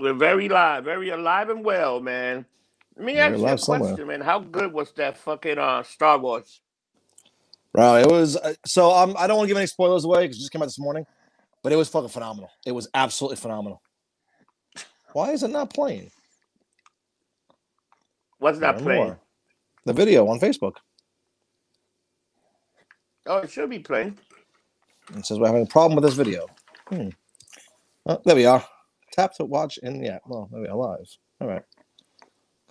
We're very live, very alive and well, man. Let me ask you a alive somewhere. question, man. How good was that fucking uh Star Wars? Bro, it was uh, so. Um, I don't want to give any spoilers away because it just came out this morning, but it was fucking phenomenal. It was absolutely phenomenal. Why is it not playing? What's not Learn playing? more. The video on Facebook. Oh, it should be playing. It says we're having a problem with this video. Hmm. Oh, there we are. Tap to watch in yeah. Well, maybe we are live. All right.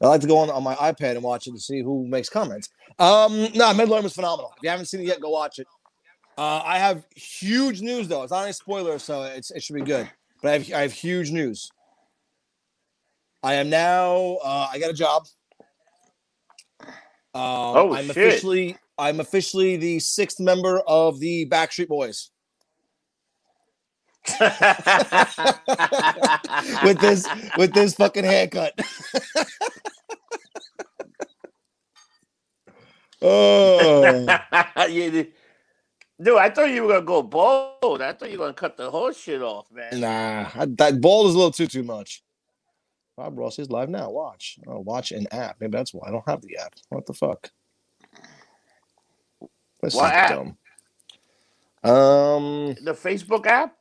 I like to go on, on my iPad and watch it to see who makes comments. Um, no, Mandalorian was phenomenal. If you haven't seen it yet, go watch it. Uh, I have huge news though. It's not any spoiler, so it's, it should be good. But I have I have huge news. I am now. Uh, I got a job. Um, Oh, I'm shit. officially I'm officially the sixth member of the Backstreet Boys. with this with this fucking haircut. oh, Dude, I thought you were gonna go bald. I thought you were gonna cut the whole shit off, man. nah, I- that bald is a little too too much. Bob Ross is live now. Watch, oh, watch an app. Maybe that's why I don't have the app. What the fuck? This What app? dumb. Um, The Facebook app?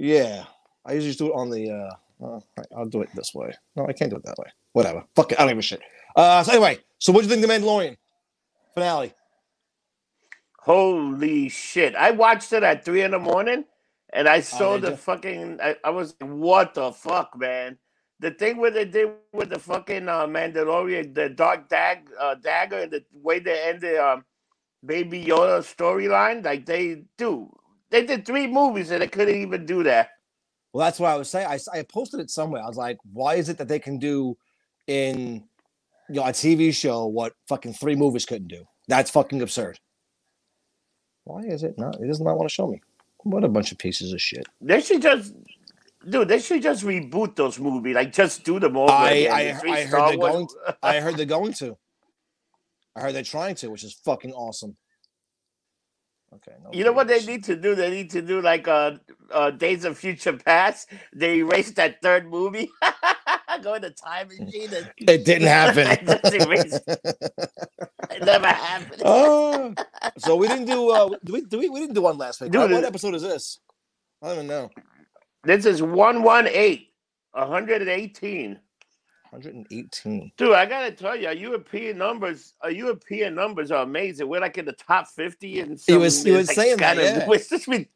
Yeah, I usually just do it on the. uh uh, I'll do it this way. No, I can't do it that way. Whatever. Fuck it. I don't give a shit. Uh, so anyway, so what do you think of the Mandalorian finale? Holy shit. I watched it at three in the morning and I saw did the fucking I, I was like, what the fuck, man? The thing what they did with the fucking uh, Mandalorian, the dark dag uh, dagger and the way they ended um Baby Yoda storyline, like they do. They did three movies and they couldn't even do that. Well, that's what I was saying. I, I posted it somewhere. I was like, why is it that they can do in you know a TV show what fucking three movies couldn't do? That's fucking absurd. Why is it not? It does not want to show me. What a bunch of pieces of shit. They should just dude, they should just reboot those movies. Like just do them over. I- again. I- I heard Star they're Wars- going I heard they're going to. I heard they're trying to, which is fucking awesome. Okay. no You know what they need to do? They need to do like uh, uh Days of Future Past. They erased that third movie. Go in the time machine. And It didn't happen. It never happened. oh, so we didn't do. Uh, do we? Do we? We didn't do one last week. Dude, what, what episode is this? I don't know. This is 118. 118. 118. Dude, I gotta tell you, our European numbers, uh, our European numbers are amazing. We're like in the top 50 and He was- he was saying that, yeah. It's just re-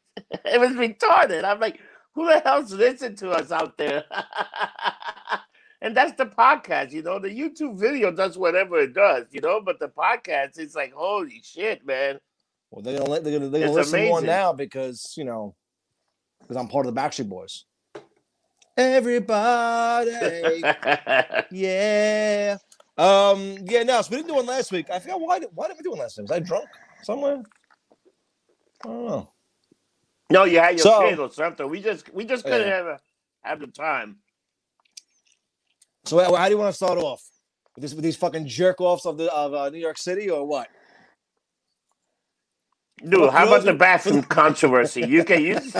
it was retarded. I'm like, who the hell's listening to us out there? and that's the podcast, you know. The YouTube video does whatever it does, you know, but the podcast is like, holy shit, man. Well, they're gonna let they're gonna, they're gonna It's listen more now because you know because I'm part of the Backstreet Boys. Everybody, yeah. Um, yeah, no, so we didn't do one last week. I forgot why did why didn't we do one last week? Was I drunk somewhere? I don't know. no, you had your So- kid or something. We just we just couldn't Yeah. have a, have the time. So how, how do you want to start off? With, this, with these fucking jerk offs of the of uh, New York City or what? Dude, how about the bathroom controversy? You can use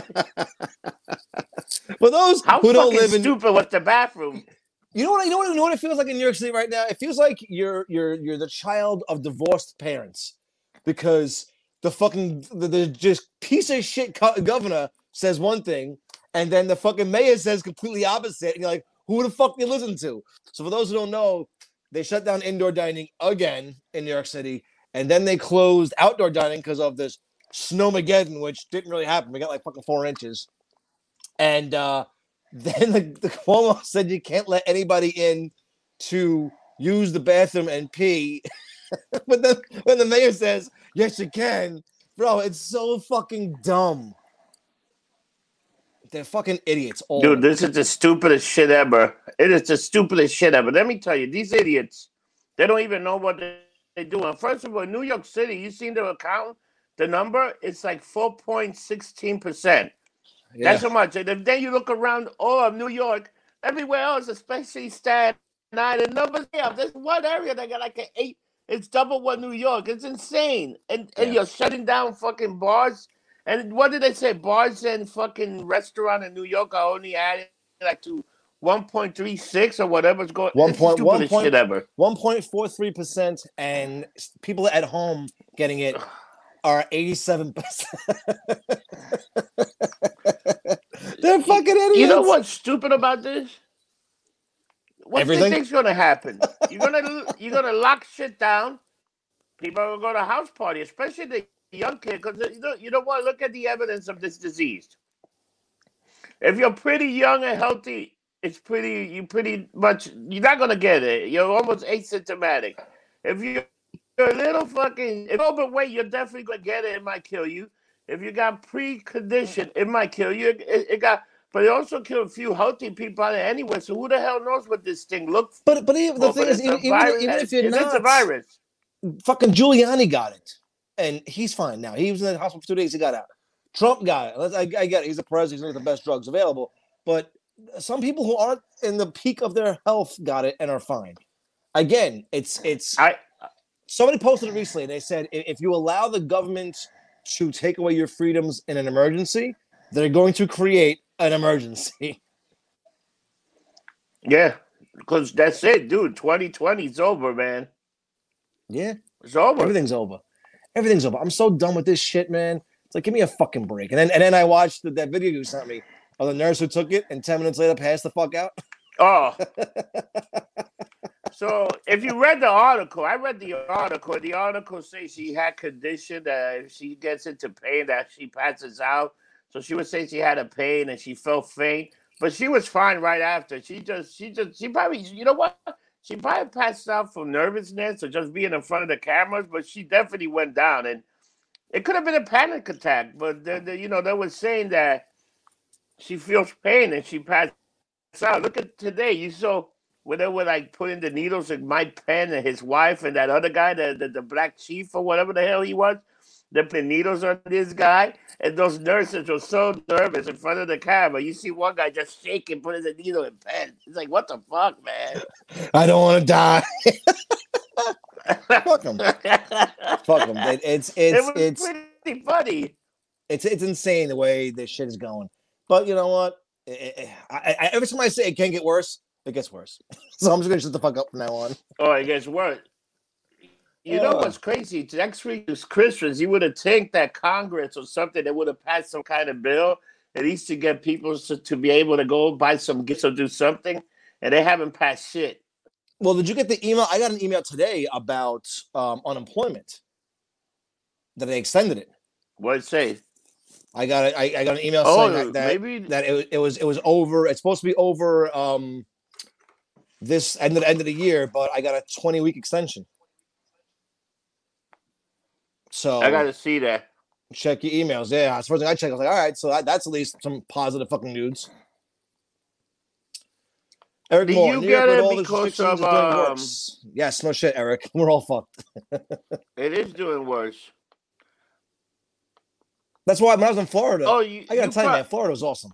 For those how who don't live in stupid was the bathroom? You know what? You know what? You know what it feels like in New York City right now. It feels like you're you're you're the child of divorced parents because the fucking the, the just piece of shit governor says one thing, and then the fucking mayor says completely opposite, and you're like, who the fuck do you listen to? So for those who don't know, they shut down indoor dining again in New York City, and then they closed outdoor dining because of this snowmageddon, which didn't really happen. We got like fucking four inches, and uh then the, the Cuomo said you can't let anybody in to use the bathroom and pee. but then when the mayor says, yes, you can, bro, it's so fucking dumb. They're fucking idiots. All Dude, this is the stupidest shit ever. It is the stupidest shit ever. Let me tell you, these idiots, they don't even know what they- doing. First of all, New York City, you seen the account? The number, it's like 4.16%. yeah. That's how much. And if then you look around all of New York, everywhere else, especially Staten Island, numbers there. There's one area that got like an eight. It's double what New York. It's insane. And and Yeah. you're shutting down fucking bars. And what did they say? Bars and fucking restaurant in New York are only adding like to one point three six or whatever's going. One point- one point- ever. 1.43%, and people at home getting it are 87%. They're fucking idiots. You know what's stupid about this? What do you think's gonna happen? You're gonna you're gonna lock shit down. People are gonna go to house party, especially the young kid. Because you know, you know what? Look at the evidence of this disease. If you're pretty young and healthy, it's pretty. You pretty much. You're not gonna get it. You're almost asymptomatic. If you- you're a little fucking if you're overweight, you're definitely gonna get it. It might kill you. If you got precondition, it might kill you. It, it got, but it also killed a few healthy people out there anyway. So who the hell knows what this thing looks? But but even, the thing is, it's even, even, virus. even if you're not, It is not, a virus. fucking Giuliani got it, and he's fine now. He was in the hospital for two days. He got out. Trump got it. I, I get it. He's the president. He's one of the best drugs available. But some people who aren't in the peak of their health got it and are fine. Again, it's it's I somebody posted it recently. They said if you allow the government to take away your freedoms in an emergency, they're going to create an emergency. yeah, because that's it, dude. 2020 is over, man. Yeah, It's over. everything's over. Everything's over. I'm so done with this shit, man. It's like give me a fucking break. And then and then I watched the, that video you sent me of the nurse who took it and ten minutes later passed the fuck out. Oh. so if you read the article, I read the article. The article says she had condition that if she gets into pain that she passes out. So she would say she had a pain and she felt faint, but she was fine right after. She just, she just, she probably, you know what? She probably passed out from nervousness or just being in front of the cameras, but she definitely went down and it could have been a panic attack. But the, the, you know, they were saying that she feels pain and she passed out. Look at today. You saw where they were like putting the needles in Mike Penn and his wife and that other guy, the, the, the black chief or whatever the hell he was. They put needles on this guy, and those nurses were so nervous in front of the camera. You see one guy just shaking, putting the needle in Penn. He's like, "What the fuck, man?" I don't want to die. Fuck 'em. Fuck them. It, it's it it's was it's pretty funny. it's it's insane the way this shit is going. But you know what? Eh, eh, eh, I, I, I, every time I say it can get worse, it gets worse. so I'm just gonna shut the fuck up from now on. Oh, it gets worse. You know what's crazy? Next week is Christmas. You would have think that Congress or something that would have passed some kind of bill at least to get people to, to be able to go buy some gifts or do something, and they haven't passed shit. Well, did you get the email? I got an email today about um, unemployment that they extended it. What it say? I got a, I, I got an email Oh, saying that, that, maybe that it, was- it was it was over. It's supposed to be over um, this end of the end of the year, but I got a 20 week extension. So I gotta see that. check your emails. Yeah, the first thing I check, I was like, all right, so that, that's at least some positive fucking news. Eric Do Moore, you New get York it all the because of, um. Yes, no shit, Eric. We're all fucked. It is doing worse. That's why when I was in Florida, Oh, you. I gotta you tell you, man, Florida was awesome.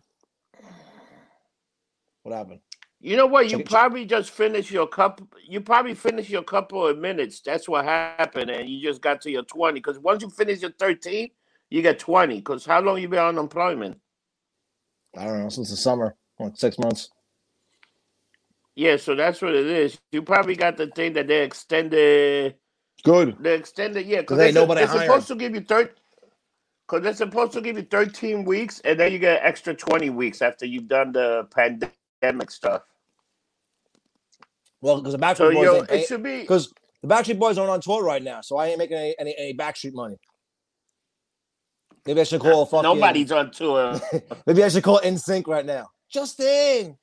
What happened? You know what? You Check it- probably just finished your couple. You probably finished your couple of minutes. That's what happened, and you just got to your twenty. Because once you finish your thirteen, you get twenty. Because how long you been on unemployment? I don't know, since the summer, like six months. Yeah, so that's what it is. You probably got the thing that they extended. Good. They extended, yeah, because they, nobody they're hiring. supposed to give you third. Because they're supposed to give you thirteen weeks, and then you get an extra twenty weeks after you've done the pandemic stuff. Well, because the Backstreet So Boys yo, it should be. because the Backstreet Boys aren't on tour right now, so I ain't making any any, any Backstreet money. Maybe I should call fucking. Nobody's on tour. Maybe I should call NSYNC right now. Justin.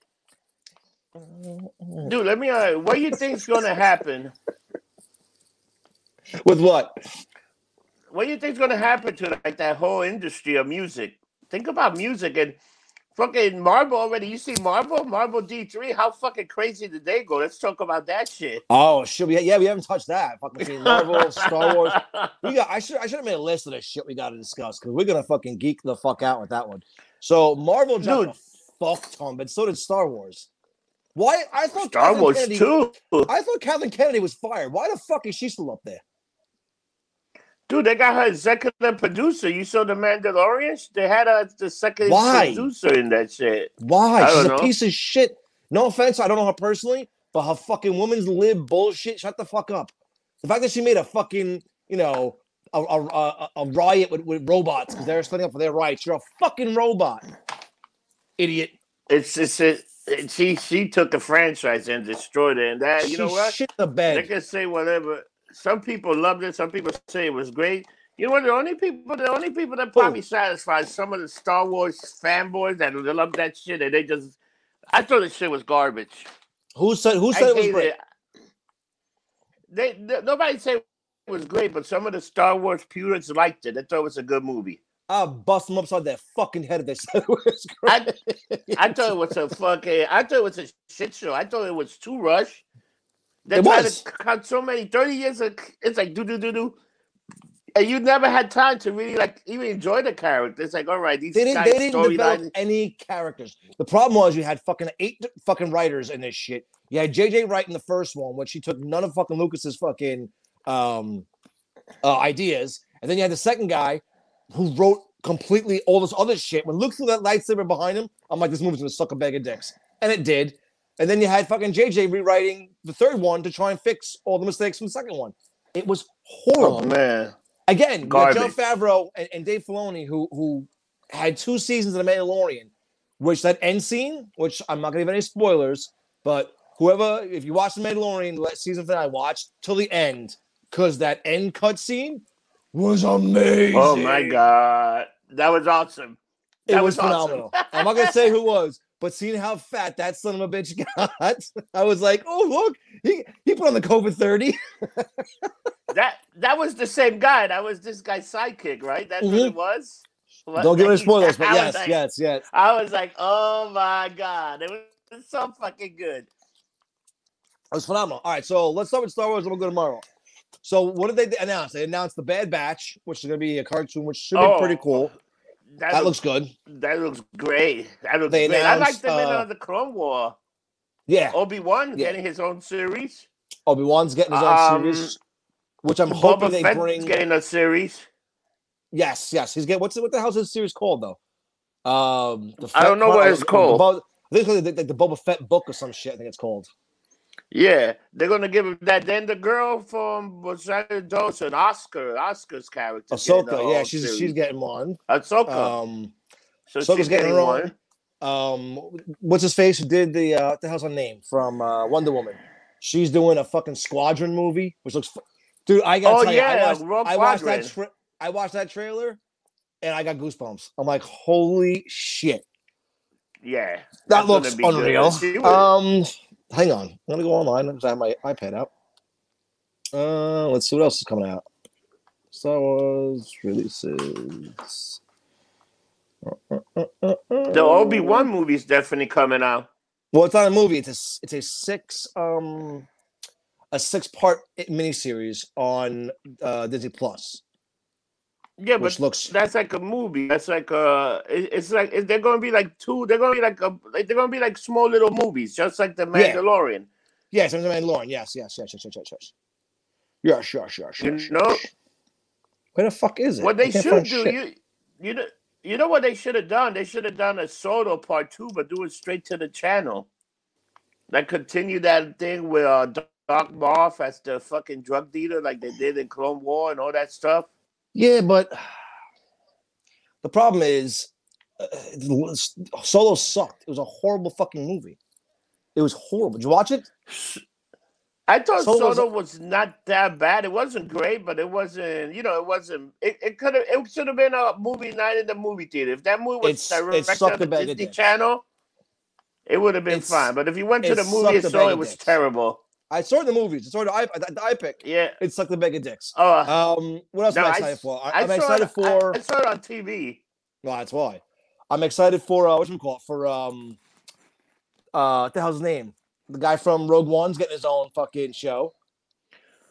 Dude, let me. Uh, what do you think's gonna happen? With what? What do you think's gonna happen to like that whole industry of music? Think about music and fucking Marvel already. You see Marvel, Marvel D three. How fucking crazy did they go? Let's talk about that shit. Oh shit! We, yeah, we haven't touched that. Fucking Marvel, Star Wars. We got. I should. I should have made a list of the shit we got to discuss because we're gonna fucking geek the fuck out with that one. So Marvel dropped Dude. a fuck ton, but so did Star Wars. Why? I thought Star Kathleen Wars Kennedy, too. I thought Kathleen Kennedy was fired. Why the fuck is she still up there? Dude, they got her executive producer. You saw the Mandalorian? They had her the second Why? producer in that shit. Why? She's don't a know. piece of shit. No offense, I don't know her personally, but her fucking woman's lib bullshit. Shut the fuck up. The fact that she made a fucking, you know, a, a, a, a riot with, with robots because they're standing up for their rights. You're a fucking robot, idiot. It's it's it, she she took the franchise and destroyed it, and that you she know what? shit the They bed. can say whatever. Some people loved it. Some people say it was great. You know what? The only people, the only people that probably satisfied some of the Star Wars fanboys that love that shit, and they just, I thought the shit was garbage. Who said? Who I said it was great? it. They, nobody said it was great, but some of the Star Wars purists liked it. They thought it was a good movie. I'll bust them upside their fucking head if they said it was I, great. I thought it was a fucking. I thought it was a shit show. I thought it was too rushed. They It was. to cut so many thirty years. Of, it's like do do do do, and you never had time to really like even enjoy the character. It's like all right, these They didn't. guys They didn't develop storyline. any characters. The problem was you had fucking eight fucking writers in this shit. You had JJ writing the first one, which he took none of fucking Lucas's fucking um uh, ideas, and then you had the second guy who wrote completely all this other shit. When Luke threw that lightsaber behind him, I'm like, this movie's gonna suck a bag of dicks, and it did. And then you had fucking JJ rewriting the third one to try and fix all the mistakes from the second one. It was horrible Oh man, again, Jon Favreau and, and Dave Filoni, who who had two seasons of The Mandalorian, which that end scene, which I'm not gonna give any spoilers, but whoever, if you watch The Mandalorian season that I watched till the end, because that end cut scene was amazing. oh my god, that was awesome. it that was, was awesome. phenomenal. I'm not gonna say who was, but seeing how fat that son of a bitch got, I was like, oh look, he he put on the COVID thirty. That that was the same guy. That was this guy's sidekick, right? That's what Mhm. it was. What- Don't give any spoilers, but yes, like- yes, yes. I was like, oh my god, it was so fucking good. It was phenomenal. All right, so let's start with Star Wars and we'll go to Marvel. So what did they announce? They announced the Bad Batch, which is going to be a cartoon, which should be pretty Oh, cool. That, That looks, looks good. that looks great. That looks They great. I like them in uh, uh, the Clone War. Yeah, Obi Wan Yeah. getting his own series. Obi Wan's getting his own Um, series, which I'm hoping Boba they Fett's bring. getting a series. Yes, yes, he's getting. What's the, what the hell's his series called though? Um, the I don't know what it's called. I think it's like the, the Boba Fett book or some shit. I think it's called. Yeah, they're gonna give him that. Then the girl from Rosario Dawson, Oscar, Oscar's character. Ahsoka, yeah, she's she's getting one. Ahsoka. Um, so Ahsoka's she's getting getting her one. um, what's his face? Who did the uh, what the hell's her name from uh, Wonder Woman? She's doing a fucking Squadron movie, which looks, fu- dude. I gotta Oh, tell you, I yeah, watched, I watched that. Squadron. Tra- I watched that trailer, and I got goosebumps. I'm like, holy shit, Yeah, that looks be good. unreal. Um, hang on, I'm gonna go online because I have my iPad out. Uh, let's see what else is coming out. Star Wars releases. the Obi Wan movie is definitely coming out. Well, it's not a movie. It's a it's a six um a six part miniseries on uh, Disney Plus, Yeah, which but looks that's like a movie. That's like uh, it- it's like it- they're gonna be like two. They're gonna be like a. Like, they're gonna be like small little movies, just like the Yeah. Mandalorian. yes, I'm the Mandalorian. Yes, yes, yes, yes, yes, yes, yes. Yes, yes, yes, You yes. know? Where the fuck is it? What they should do, shit. you you know, you know what they should have done? They should have done a solo part two, but do it straight to the channel. Like continue that thing with uh, Doc Moff as the fucking drug dealer, like they did in Clone War and all that stuff. Yeah, but the problem is, uh, Solo sucked. It was a horrible fucking movie. It was horrible. Did you watch it? I thought Solo Solo was- was, not that bad. It wasn't great, but it wasn't. You know, it wasn't. It, it could have. It should have been a movie night in the movie theater. If that movie was directed on the a bag of Disney. Channel, it would have been It's- fine. But if you went to the movie and saw it, it was terrible. I saw it in the movies. I saw the iPad. The, the iPic. Yeah. It's like the bag of dicks. Oh, Um, what else No, am I I excited s- for? I, I am excited it, for. I, I saw it on TV. Well, that's why. I'm excited for uh, what you call it for um uh what the hell's his name? The guy from Rogue One's getting his own fucking show.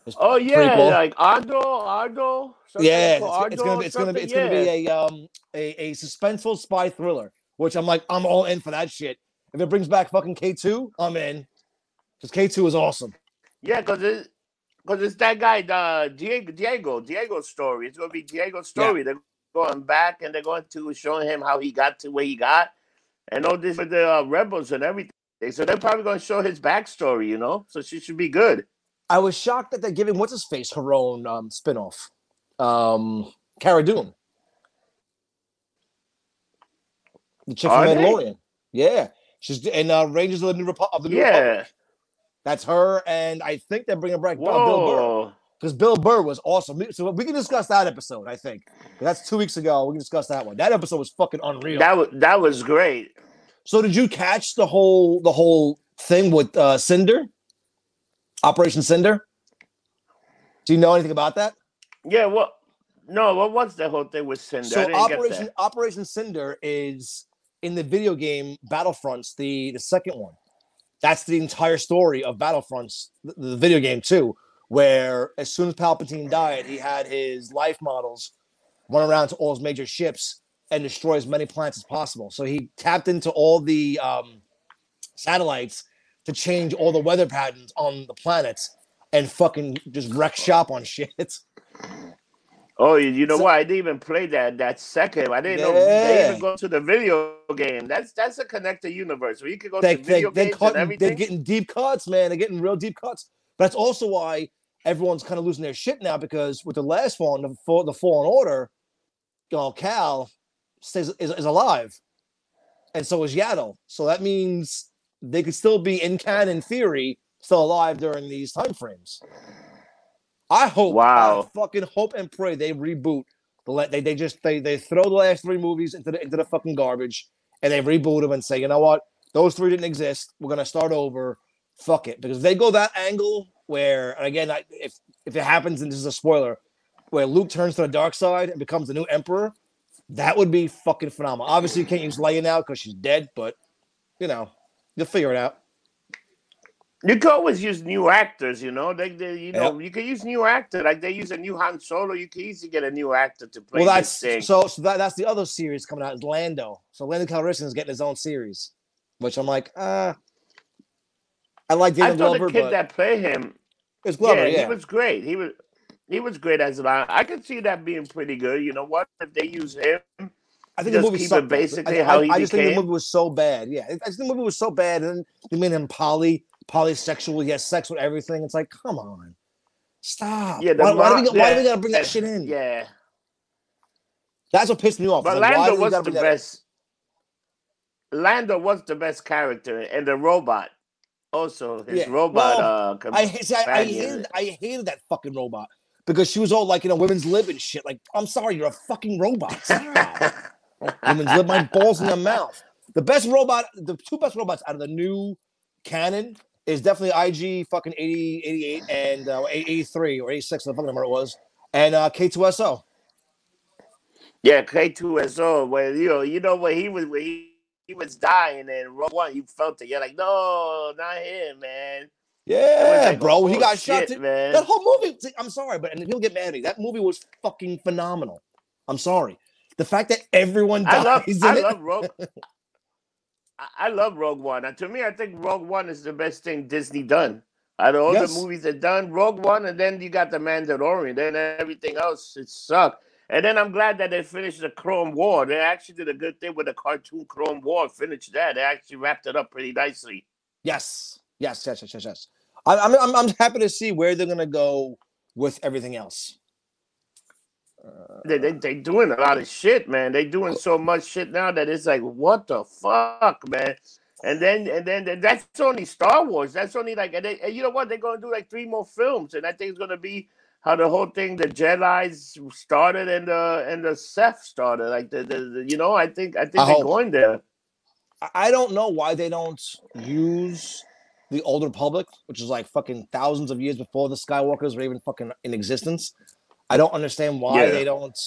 His Oh yeah, prequel. like Andor. something yeah, it's, it's gonna be it's gonna be it's something, gonna be a um a, a suspenseful spy thriller, which I'm like I'm all in for that shit. If it brings back fucking K2, I'm in. Because K2 is awesome. Yeah, because it, cause it's that guy, uh, Diego, Diego, Diego's story. It's going to be Diego's story. They're going back and they're going to showing him how he got to where he got and all this with the uh, rebels and everything. So they're probably going to show his backstory, you know. So she should be good. I was shocked that they're giving what's his face her own um, spinoff, um, Cara Dune, the chick from? Mandalorian. Yeah, she's in uh, Rangers of the New, Repu- of the New Yeah. Republic. That's her, and I think they're bringing back uh, Bill Burr Whoa. because Bill Burr was awesome. So we can discuss that episode. I think that's two weeks ago. We can discuss that one. That episode was fucking unreal. That was that was great. so did you catch the whole the whole thing with uh, Cinder, Operation Cinder? Do you know anything about that? Yeah. What? No. What was the whole thing with Cinder? So Operation. Operation Cinder is in the video game Battlefronts, the the second one. That's the entire story of Battlefronts, the, the video game too, where as soon as Palpatine died, he had his life models run around to all his major ships and destroy as many planets as possible. So he tapped into all the um, satellites to change all the weather patterns on the planets and fucking just wreck shop on shit. Oh, you, know So- what? I didn't even play that that second. I didn't know they even go to the video game. That's that's a connected universe where you can go they, to they, video they games cut, and everything. they're getting deep cuts, man. They're getting real deep cuts. But that's also why everyone's kind of losing their shit now because with the last one, the, for, the Fallen Order, you know, Cal Kestis is, is alive, and so is Yaddle. So that means they could still be in canon theory, still alive during these time frames. I hope. Wow. I fucking hope and pray they reboot. The they they just they they throw the last three movies into the into the fucking garbage and they reboot them and say, you know what, those three didn't exist. We're gonna start over. Fuck it, because if they go that angle where, and again, I, if if it happens, and this is a spoiler, where Luke turns to the dark side and becomes the new emperor, that would be fucking phenomenal. Obviously, you can't use Leia now because she's dead, but you know, you'll figure it out. You can always use new actors, you know. They, they you know, you can use new actor. Like they use a new Han Solo. You can easily get a new actor to play well, that's so. So that, that's the other series coming out is Lando. So Lando Calrissian is getting his own series, which I'm like, uh I like I Daniel thought Glover, the kid that played him, it's Glover. yeah, Yeah, he was great. He was he was great as an I could see that being pretty good. You know what? If they use him, I think the movie keep sucked. basically I, how I, he I just think the movie was so bad. Yeah, I just think the movie was so bad, and then they made him poly polysexual. He has sex with everything. It's like, come on, stop. Yeah, why, why, do we, why do we gotta bring that shit in? yeah. That's what pissed me off. But like, Lando was the best. Lando was the best character, and the robot, also his Yeah, robot. well, uh, I see, I, I hated, I hated that fucking robot because she was all like, you know, women's lib and shit. Like, I'm sorry, you're a fucking robot. Women's lib, my balls in the mouth. The best robot, the two best robots out of the new canon is definitely IG fucking 80, 88 and uh, 83 or 86, I fucking remember it was, and uh, K2SO. Yeah, K2SO, where you know, you know when he was when he, he was dying and Rogue One, you felt it. You're like, no, not him, man. Yeah, like, bro. he oh, got shot. To, man. that whole movie. I'm sorry, but and he'll get mad at me. That movie was fucking phenomenal. I'm sorry. The fact that everyone I dies love, in I it. love Rogue. I, love Rogue One. And to me, I think Rogue One is the best thing Disney done. Out of all Yes. the movies that done, Rogue One, and then you got the Mandalorian. Then everything else, it sucked. And then I'm glad that they finished the Clone War. They actually did a good thing with the cartoon Clone War. Finished that. They actually wrapped it up pretty nicely. Yes, yes, yes, yes, yes, yes. I, I'm, I'm, I'm happy to see where they're gonna go with everything else. They they they doing a lot of shit, man. They doing so much shit now that it's like, what the fuck, man. And then and then that's only Star Wars. That's only like, and, they, and you know what? They're gonna do like three more films, and I think it's gonna be how the whole thing, the Jedi's started and the and the Sith started. Like the, the, the you know, I think I think I they're going there. I- I don't know why they don't use the Old Republic, which is like fucking thousands of years before the Skywalkers were even fucking in existence. I don't understand why Yeah. they don't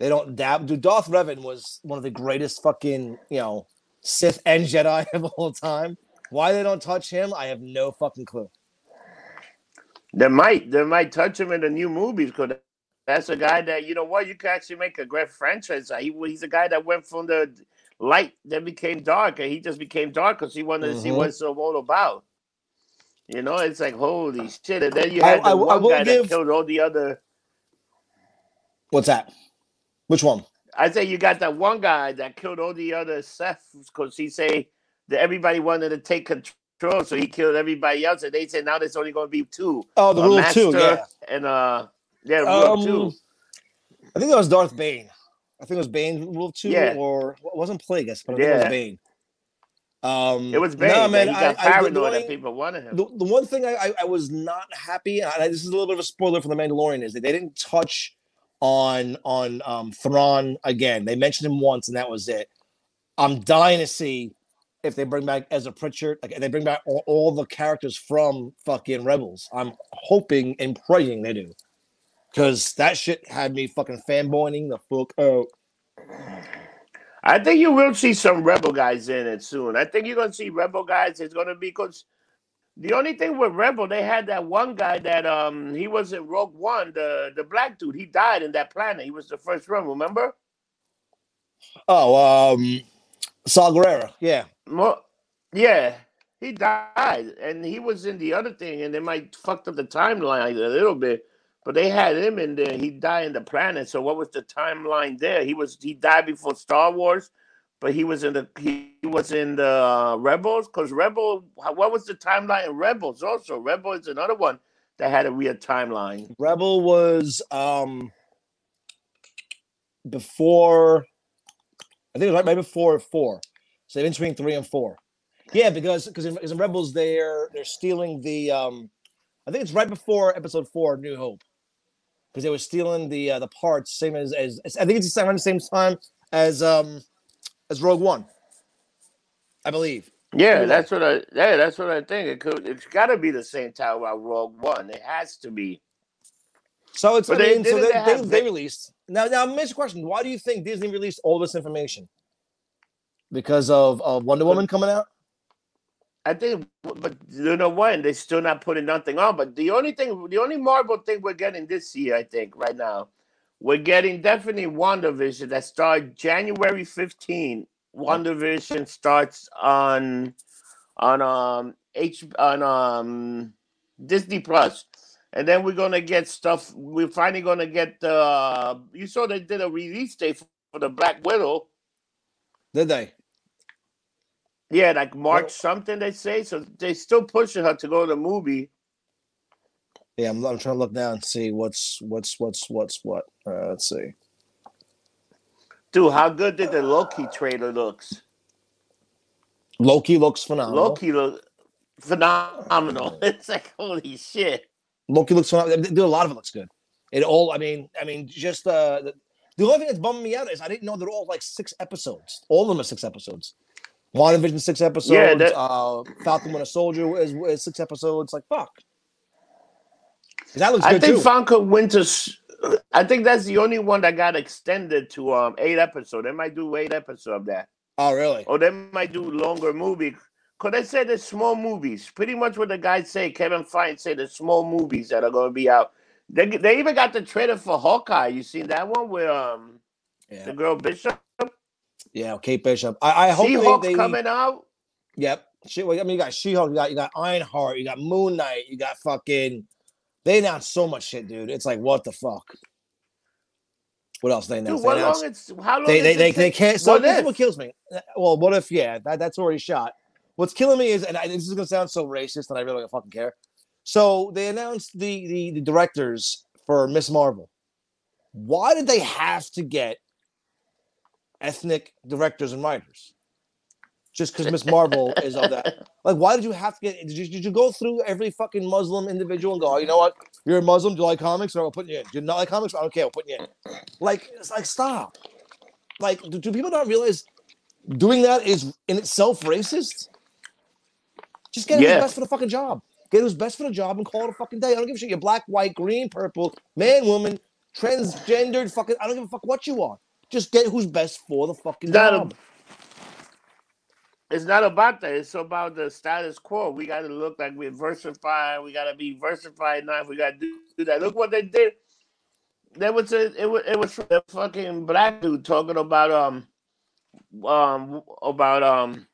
they don't dab. Dude, Darth Revan was one of the greatest fucking you know Sith and Jedi of all time. Why they don't touch him, I have no fucking clue. They might they might touch him in the new movies because that's a guy that you know what you can actually make a great franchise. He, he's a guy that went from the light that became dark, and he just became dark because he wanted to see Mhm. what it's all about. You know, it's like holy shit, and then you I- had the I- I one will guy give- that killed all the other. What's that? Which one? I say you got that one guy that killed all the other Siths because he say that everybody wanted to take control, so he killed everybody else, and they said now there's only going to be two. Oh, the rule two, yeah. and uh, yeah, rule Um, two. I think that was Darth Bane. I think it was Bane rule two, Yeah. or it wasn't Plagueis, but I think it was Bane. Um, It was bad. Nah, man, he I, I, paranoid the, that people wanted him. the, the one thing I, I, I was not happy, and I, this is a little bit of a spoiler for the Mandalorian, is that they didn't touch on on um, Thrawn again. They mentioned him once, and that was it. I'm dying to see if they bring back Ezra Bridger, like they bring back all, all the characters from fucking Rebels. I'm hoping and praying they do, because that shit had me fucking fanboying the fuck out. I think you will see some rebel guys in it soon. I think you're gonna see rebel guys. It's gonna be because the only thing with rebel, they had that one guy that um he was in Rogue One, the the black dude. He died in that planet. He was the first one. Remember? Oh, um, Saw Gerrera, yeah. Mo- yeah, he died, and he was in the other thing, and they might fucked up the timeline a little bit. But they had him in there. He died in the planet. So what was the timeline there? He was he died before Star Wars, but he was in the he was in the uh, Rebels because Rebel. What was the timeline in Rebels? Also, Rebel is another one that had a weird timeline. Rebel was um before I think it was right, right before four. So in between three and four. Yeah, because because in, in Rebels they're they're stealing the um I think it's right before episode four, New Hope. Because they were stealing the uh, the parts, same as as I think it's the same around the same time as um as Rogue One. I believe. Yeah, that's what I. Yeah, that's what I think. It could. It's got to be the same time about Rogue One. It has to be. So it's But I they- mean, so they, they they, they released now. Now, Mitch, question: Why do you think Disney released all this information? Because of, of Wonder Woman coming out? I think, but you know what? They're still not putting nothing on. But the only thing, the only Marvel thing we're getting this year, I think, right now, we're getting definitely WandaVision that starts January 15. WandaVision starts on on um H on um Disney Plus. And then we're gonna get stuff. We're finally gonna get the. you saw they did a release date for the Black Widow. Did they? Yeah, like March Well- something they say. So they still pushing her to go to the movie. Yeah, I'm, I'm trying to look now and see what's what's what's what's what. Uh, let's see. Dude, how good did the Loki trailer looks? Loki looks phenomenal. Loki look phenomenal. It's like holy shit. Loki looks phenomenal. They- A lot of it looks good. It all. I mean, I mean, just uh, the, the only thing that's bumming me out is I didn't know they're all like six episodes. All of them are six episodes. WandaVision six episodes. that- uh, Falcon Winter Soldier is, is six episodes. Like fuck. That looks I think too. Falcon Winters. I think that's the only one that got extended to um eight episodes. They might do eight episodes of that, oh really? or they might do longer movie. Cause they said the small movies. Pretty much what the guys say. Kevin Feige said the small movies that are going to be out. They they even got the trailer for Hawkeye. You seen that one where um Yeah. the girl Bishop? Yeah. Kate Bishop. I, I hope She-Hulk they, they coming out. Yep. She, well, I mean, you got She-Hulk, you got you got Ironheart, you got Moon Knight, you got fucking. They announced so much shit, dude. It's like what the fuck. What else they Dude, announced? what they, long it's how long they, they, it they, they can't. So What this is what kills me. Uh, Well, what if? Yeah, that, that's already shot. What's killing me is, and I, this is gonna sound so racist, and I really don't fucking care. So they announced the the, the directors for Miss Marvel. Why did they have to get ethnic directors and writers? Just because Miss Marvel is of that. Like, why did you have to get? Did you, did you go through every fucking Muslim individual and go, oh, you know what? You're a Muslim. Do you like comics? Or we'll put you in. Do you not like comics? Okay, we'll put you in. Like, it's like stop. Like, do, do people not realize doing that is in itself racist? Just get who's best for the fucking job. Get who's best for the job and call it a fucking day. I don't give a shit. You're black, white, green, purple, man, woman, transgendered, fucking. I don't give a fuck what you are. Just get who's best for the fucking a- job. It's not about that. It's about the status quo. We got to look like we're versified. We got to be versified enough. We got to do, do that. Look what they did. There was a it was it was a fucking black dude talking about um um about um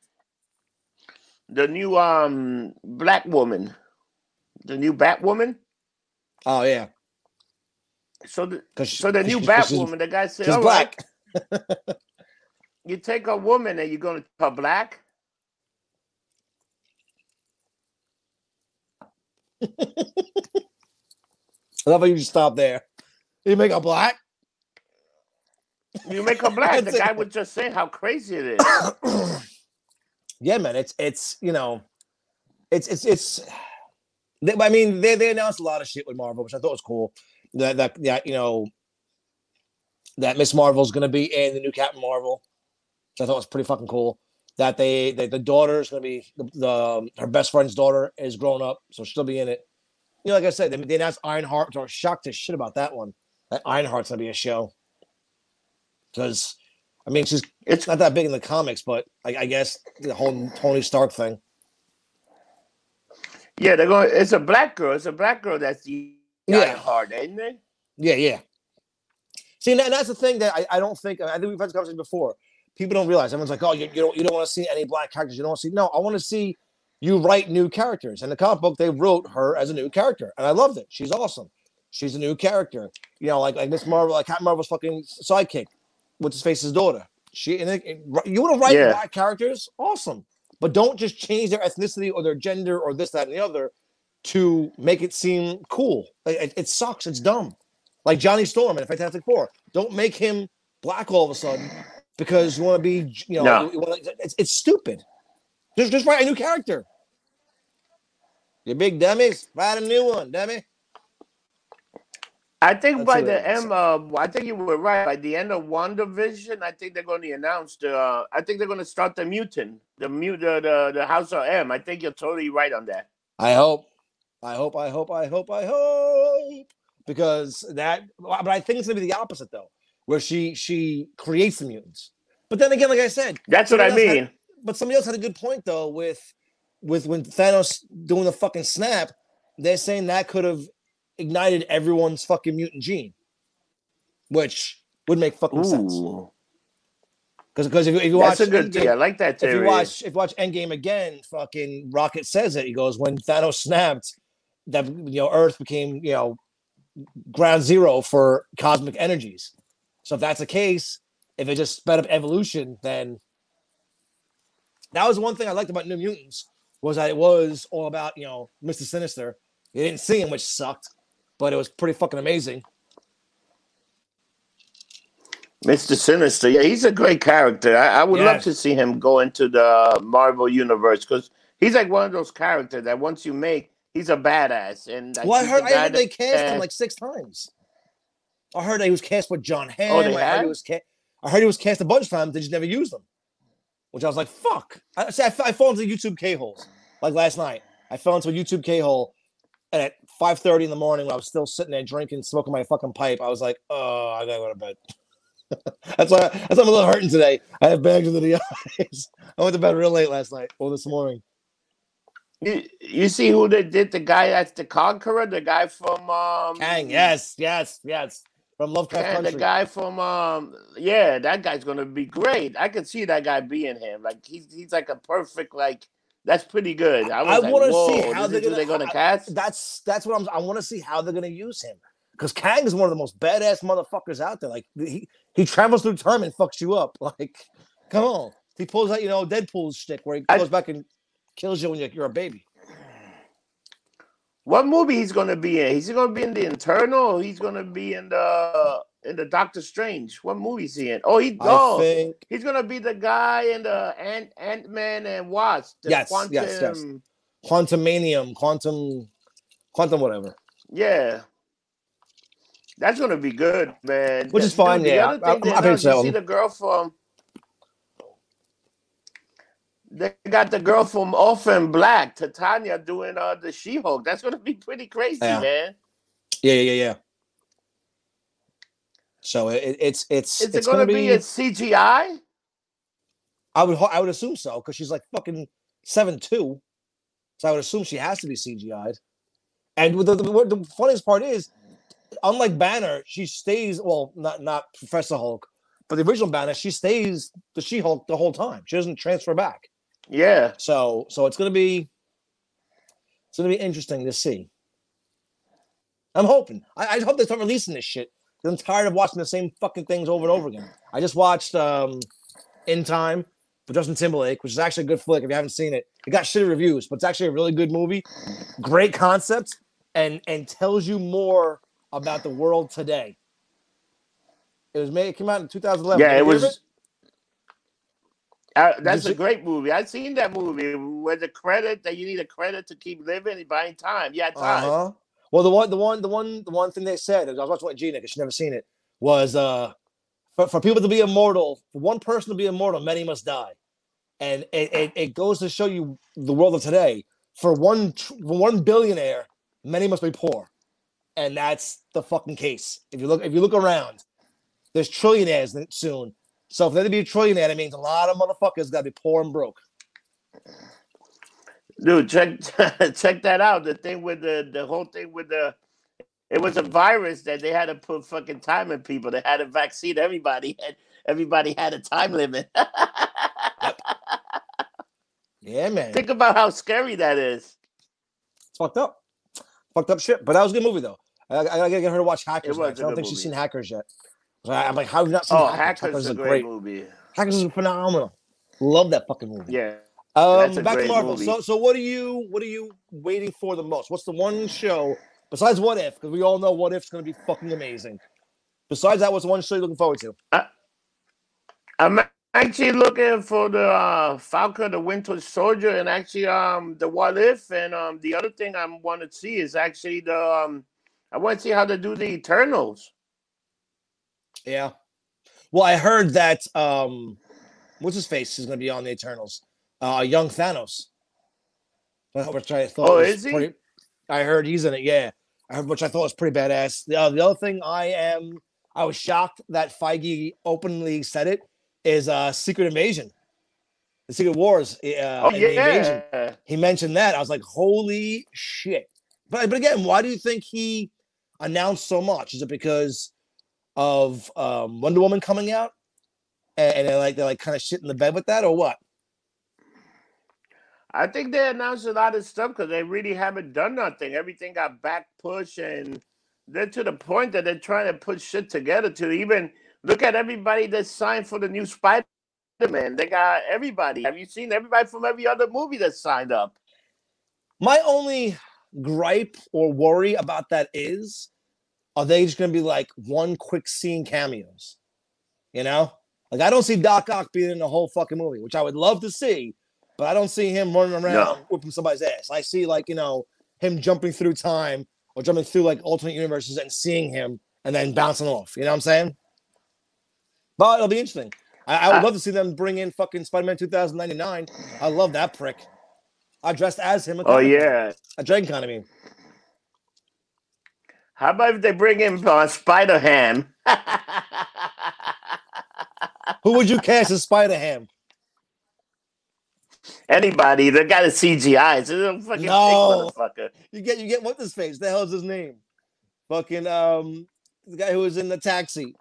the new um black woman, the new Batwoman. Oh yeah, So the so the new she's, Batwoman, the guy said, she's "All right, black. you take a woman and you're gonna her black." I love how you just stop there. You make her black. You make her black. the guy would just say how crazy it is. yeah, man. It's it's you know, it's it's it's. They, I mean, they they announced a lot of shit with Marvel, which I thought was cool. That that that you know, that Miss Marvel's gonna be in the new Captain Marvel, which I thought was pretty fucking cool. That they that the daughter is gonna be the, the um, her best friend's daughter is grown up, so she'll be in it. You know, like I said, they, they announced Ironheart. So I was shocked as shit about that one. That Ironheart's gonna be a show because, I mean, she's It's not that big in the comics, but I, I guess the whole Tony Stark thing. yeah, they're going. It's a black girl. It's a black girl that's the Yeah. hard, ain't it? Yeah, yeah. See, and and that's the thing that I, I don't think I think we've had this conversation before. People don't realize. Everyone's like, "Oh, you, you don't you don't want to see any black characters. You don't want to see." No, I want to see you write new characters. In the comic book, they wrote her as a new character, and I loved it. She's awesome. She's a new character. You know, like like Miss Marvel, like Captain Marvel's fucking sidekick, what's his face's daughter. She and it, it- you want to write Yeah. black characters, awesome, but don't just change their ethnicity or their gender or this, that, and the other to make it seem cool. It, it- it sucks. It's dumb. Like Johnny Storm in Fantastic Four. Don't make him black all of a sudden because you want to be, you know, No. you wanna, it's, it's stupid. Just, just write a new character. You big dummies, write a new one, dummy. I think That's by the end, uh, I think you were right. By the end of WandaVision, I think they're going to announce the. Uh, I think they're going to start the mutant, the mute, the, the the House of M. I think you're totally right on that. I hope. I hope, I hope, I hope, I hope. Because that but I think it's gonna be the opposite though, where she she creates the mutants. But then again, like I said, That's what I else had- mean. but somebody else had a good point though with with when Thanos doing the fucking snap, they're saying that could have ignited everyone's fucking mutant gene, which would make fucking sense. Because because if, you- if you watch that's a good Endgame- theory. I like that if you watch if you watch Endgame again, fucking Rocket says it. He goes when Thanos snapped, that you know Earth became you know ground zero for cosmic energies. So if that's the case, if it just sped up evolution, then that was one thing I liked about New Mutants was that it was all about you know Mister Sinister. You didn't see him, which sucked, but it was pretty fucking amazing. Mr. Sinister, yeah, he's a great character. I, I would love to see him go into the Marvel universe because he's like one of those characters that once you make, he's a badass. And Well, I heard I heard they cast him like six times. I heard that he was cast with Jon Hamm. Oh, they I heard he was cast. I heard he was cast a bunch of times. They just never used him. Which I was like, "Fuck!" I, see, I, f- I fall into YouTube K holes like last night. I fell into a YouTube K hole, and at five thirty in the morning, when I was still sitting there drinking, smoking my fucking pipe, I was like, "Oh, I gotta go to bed." that's why. That's why I'm a little hurting today. I have bags under the eyes. I went to bed real late last night or this morning. You, you see who they did? The guy that's the Conqueror, the guy from um, Kang, yes, yes, yes, from Lovecraft and the guy from um, yeah, that guy's gonna be great. I could see that guy being him. Like he's he's like a perfect like. That's pretty good. I, I like, want to see how they're gonna, they're gonna how- cast. That's that's what I'm. I want to see how they're gonna use him because Kang is one of the most badass motherfuckers out there. Like he he travels through time and fucks you up. Like, come on, he pulls out you know Deadpool's shtick where he I- goes back and kills you when you're, you're a baby. What movie he's gonna be in? He's gonna be in the Internal. Or he's gonna be in the in the Doctor Strange. What movie is he in? Oh, he I oh think he's gonna be the guy in the Ant Ant Man and Wasp. The Yes, quantum, yes, yes. Quantum Manium, Quantum, Quantum, whatever. Yeah. That's gonna be good, man. Which is fine, dude, The yeah. other I- thing I'm- I'm happy announced, to uh, you see the girl from. They got the girl from Orphan Black, Tatiana, doing uh the She-Hulk. That's gonna be pretty crazy, Yeah. man. Yeah, yeah, yeah, yeah. So it, it's it's Is it's it gonna, gonna, be, a CGI? I would I would assume so because she's like fucking seven two, so I would assume she has to be CGI'd. And the, the, the, the funniest part is, unlike Banner, she stays well, not not Professor Hulk, but the original Banner, she stays the She Hulk the whole time. She doesn't transfer back. Yeah. So so it's gonna be it's gonna be interesting to see. I'm hoping. I, I hope they start releasing this shit. I'm tired of watching the same fucking things over and over again. I just watched um In Time with Justin Timberlake, which is actually a good flick if you haven't seen it. It got shitty reviews, but it's actually a really good movie. Great concept, and and tells you more about the world today. It was made. It came out in 2011. Yeah, it you heard of was. Uh, that's Did a great movie. I've seen that movie with the credit that you need a credit to keep living and buying time. Yeah, time. Uh-huh. Well, the one, the one, the one, the one thing they said, I was watching with Gina because she's never seen it, was uh, for, for people to be immortal, for one person to be immortal, many must die, and it, it, it goes to show you the world of today. For one, for one billionaire, many must be poor, and that's the fucking case. If you look, if you look around, there's trillionaires soon. So for there to be a trillionaire, that means a lot of motherfuckers got to be poor and broke. Dude, check check that out. The thing with the the whole thing with the it was a virus that they had to put fucking time in people. They had a vaccine everybody had everybody had a time limit. Yeah, man. Think about how scary that is. It's fucked up. Fucked up shit. But that was a good movie though. I, I gotta get her to watch Hackers. It was next. a I don't think she's seen Hackers yet. So I- I'm like, how have you not seen Oh, Hackers? Hackers is a great movie. Hackers is phenomenal. Love that fucking movie. Yeah. Um, back to Marvel. movie. So, so what are you what are you waiting for the most? What's the one show besides What If? Because we all know What If's going to be fucking amazing. Besides that, what's the one show you're looking forward to? I'm actually looking for the uh, Falcon, the Winter Soldier, and actually um the What If, and um the other thing I want to see is actually the um I want to see how they do the Eternals. Yeah. Well, I heard that um, what's his face is going to be on the Eternals. Uh, young Thanos. Which I thought. Oh, is he? pretty- I heard he's in it. Yeah, I heard, which I thought was pretty badass. The, uh, the other thing I am, I was shocked that Feige openly said it is uh, Secret Invasion, the Secret Wars. Uh, Oh yeah, He mentioned that. I was like, holy shit. But but again, why do you think he announced so much? Is it because of um, Wonder Woman coming out? And, and they're like they're like kind of shit in the bed with that, or what? I think they announced a lot of stuff because they really haven't done nothing. Everything got back pushed, and they're to the point that they're trying to put shit together. To even look at everybody that signed for the new Spider Man. They got everybody. Have you seen everybody from every other movie that signed up? My only gripe or worry about that is, are they just gonna be like one quick scene cameos? You know, like I don't see Doc Ock being in the whole fucking movie, which I would love to see, but I don't see him running around No. whipping somebody's ass. I see like you know him jumping through time or jumping through like alternate universes and seeing him and then bouncing off. You know what I'm saying? But it'll be interesting. I, I would Uh, love to see them bring in fucking Spider-Man 2099. I love that prick. I dressed as him. at Oh yeah. A Dragon Con, I mean. How about if they bring in uh, Spider Ham? Who would you cast as Spider Ham? Anybody? They got a CGI. It's a fucking No. big motherfucker. You get you get what's his face? The hell's his name? Fucking um the guy who was in the taxi.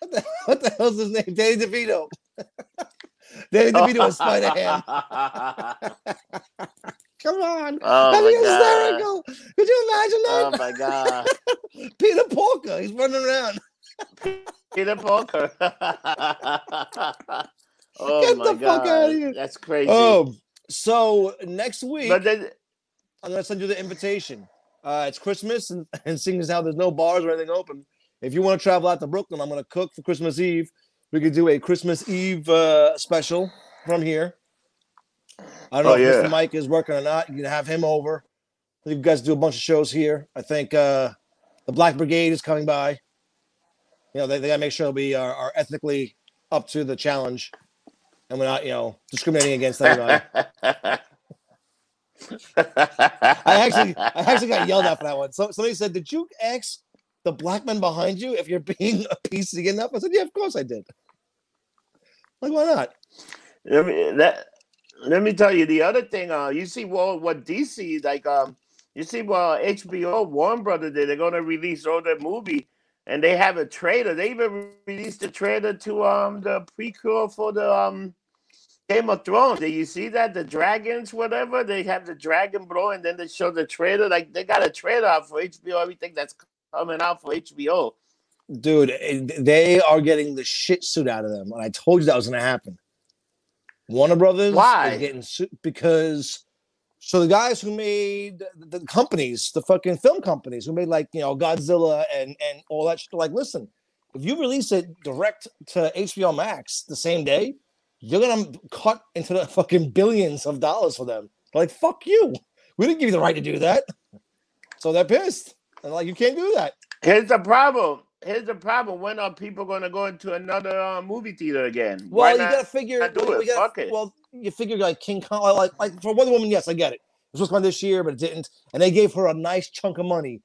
What the, what the hell's his name? Danny DeVito. Danny DeVito is Spider Ham. Come on. Oh That'd be god. hysterical. Could you imagine that? Oh my god. Peter Porker, he's running around. Peter Parker. oh Get my the god. fuck outta here. That's crazy. Oh, so next week but then I'm gonna send you the invitation. Uh, it's Christmas, and, and seeing as how there's no bars or anything open, if you want to travel out to Brooklyn, I'm gonna cook for Christmas Eve. We could do a Christmas Eve uh, special from here. I don't know Oh, if yeah. Mr. Mike is working or not. You can have him over. You guys do a bunch of shows here. I think uh, the Black Brigade is coming by. You know, they, they gotta make sure we are, are ethnically up to the challenge, and we're not, you know, discriminating against anybody. I actually, I actually got yelled at for that one. So somebody said, "Did you ask the black man behind you if you're being a PC enough?" I said, "Yeah, of course I did." Like, why not? let me that let me tell you the other thing. Uh, you see, well, what DC like um, you see, well, HBO Warner Brother did. They're gonna release all their movie, and they have a trailer. They even released a trailer to um the prequel for the um Game of Thrones. Did you see that? The dragons, whatever. They have the dragon blow, and then they show the trailer. Like they got a trailer out for HBO. Everything that's coming out for HBO. Dude, they are getting the shit suit out of them, and I told you that was to happen. Warner Brothers Why? is getting sued because So the guys who made the, the companies, the fucking film companies who made like you know Godzilla and and all that shit, like listen, if you release it direct to HBO Max the same day, you're gonna cut into the fucking billions of dollars for them. Like fuck you, we didn't give you the right to do that. So they're pissed and like you can't do that. Here's the problem. Here's the problem. When are people going to go into another uh, movie theater again? Well, you gotta figure. not do we- it? we gotta- Fuck it. Well, you figure like King Kong, like like for Wonder Woman, yes, I get it. It was supposed to come out this year, but it didn't, and they gave her a nice chunk of money.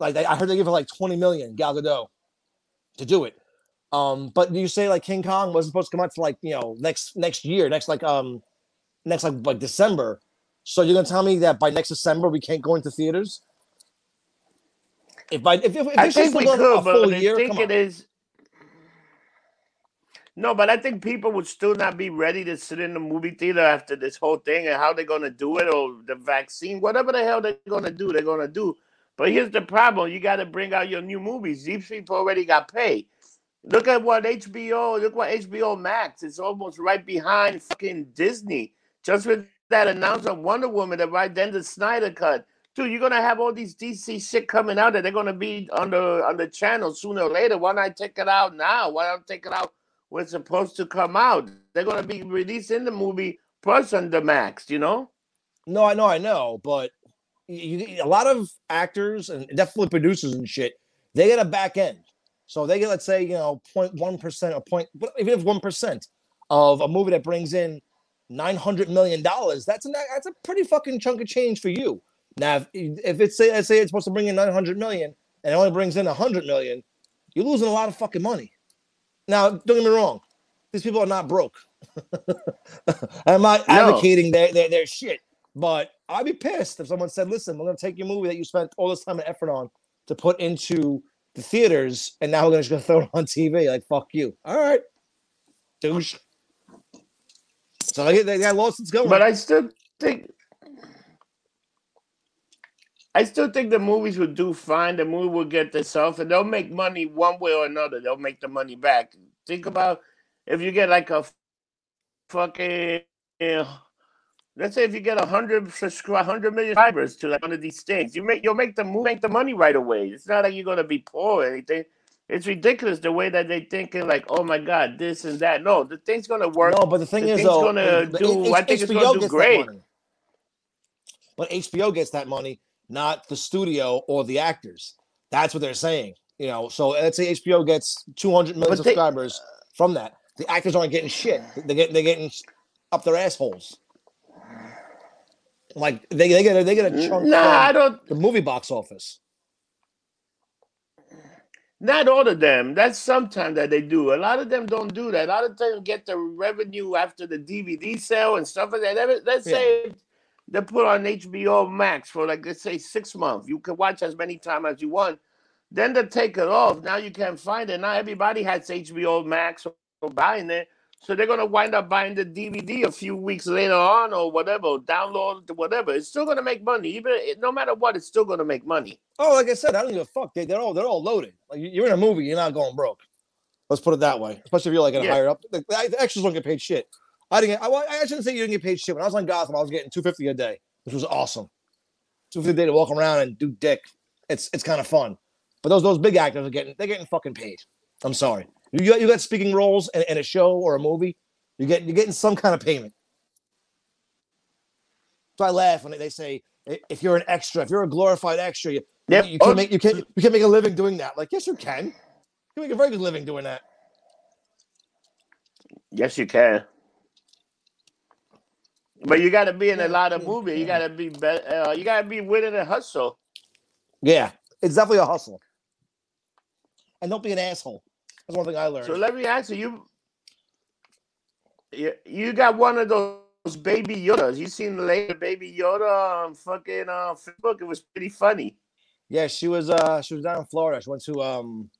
Like they, I heard they gave her like twenty million Gal Gadot to do it. Um, but do you say like King Kong wasn't supposed to come out to like you know next next year, next like um next like like December. So you're gonna tell me that by next December we can't go into theaters? If by if if, if I it's just think we like a could, full but I year, think come it on. is. No, but I think people would still not be ready to sit in the movie theater after this whole thing and how they're gonna do it or the vaccine, whatever the hell they're gonna do, they're gonna do. But here's the problem: you got to bring out your new movies. These people already got paid. Look at what HBO. Look what HBO Max. It's almost right behind fucking Disney. Just with that announcement, Wonder Woman, that right then the Snyder cut. Dude, you're gonna have all these DC shit coming out that they're gonna be on the on the channel sooner or later. Why not take it out now? Why not take it out when it's supposed to come out? They're gonna be releasing the movie plus on the Max. You know? No, I know, I know, but you, a lot of actors and definitely producers and shit, they get a back end. So they get, let's say, you know, 0.1 percent or point, but even if one percent of a movie that brings in nine hundred million dollars, that's a that's a pretty fucking chunk of change for you. Now, if, if it's say, let's say it's supposed to bring in nine hundred million and it only brings in a hundred million, you're losing a lot of fucking money. Now, don't get me wrong, these people are not broke. I'm not No. advocating their, their their shit, but I'd be pissed if someone said, "Listen, we're gonna take your movie that you spent all this time and effort on to put into the theaters, and now we're just gonna throw it on TV." Like, fuck you. All right, douche. So I they, they got lawsuits going. But I still think I still think the movies will do fine. The movie will get themselves and they'll make money one way or another. They'll make the money back. Think about if you get like a fucking let's say if you get a hundred subscribe hundred million subscribers to like one of these things, you make you'll make the move make the money right away. It's not like you're gonna be poor or anything. It's ridiculous the way that they thinking like, oh my god, this and that. No, the thing's gonna work. no, but the thing the is, though, gonna do- H- I think it's gonna HBO do great. money. But HBO gets that money, not the studio or the actors. That's what they're saying. You know, so let's say HBO gets 200 million they- subscribers uh, from that. The actors aren't getting shit. They're getting they're getting up their assholes. Like they they get a, they get a chunk Nah, I don't the movie box office. Not all of them. That's sometimes that they do. A lot of them don't do that. A lot of them get the revenue after the DVD sale and stuff like that. Let- Let's Yeah. say they put on HBO Max for like let's say six months. You can watch as many times as you want. Then they take it off. Now you can't find it. Now everybody has HBO Max or, buying it. So they're gonna wind up buying the DVD a few weeks later on or whatever, download whatever. It's still gonna make money. Even no matter what, it's still gonna make money. Oh, like I said, I don't give a fuck. They, they're all they're all loaded. Like you- you're in a movie, you're not going broke. Let's put it that way. Especially if you're like in a Yeah. higher up. The, the extras don't get paid shit. I didn't. Get, I, I shouldn't say you didn't get paid shit. When I was on Gotham, I was getting two fifty a day, which was awesome. Two fifty a day to walk around and do dick. It's it's kind of fun. But those those big actors are getting they're getting fucking paid. I'm sorry. You got you got speaking roles in, in a show or a movie. You get you're getting some kind of payment. So I laugh when they say if you're an extra, if you're a glorified extra, you, Yep. you can't Oh, make you can't you can't make a living doing that. Like yes, you can. You can make a very good living doing that. Yes, you can. But you got to be in a lot of yeah, movies. You got to be, be uh, you got to be willing to hustle. Yeah, it's definitely a hustle. And don't be an asshole. That's one thing I learned. So let me ask you, you, you, you got one of those baby Yodas. You seen the later baby Yoda on fucking uh, Facebook? It was pretty funny. yeah, she was uh she was down in Florida. She went to um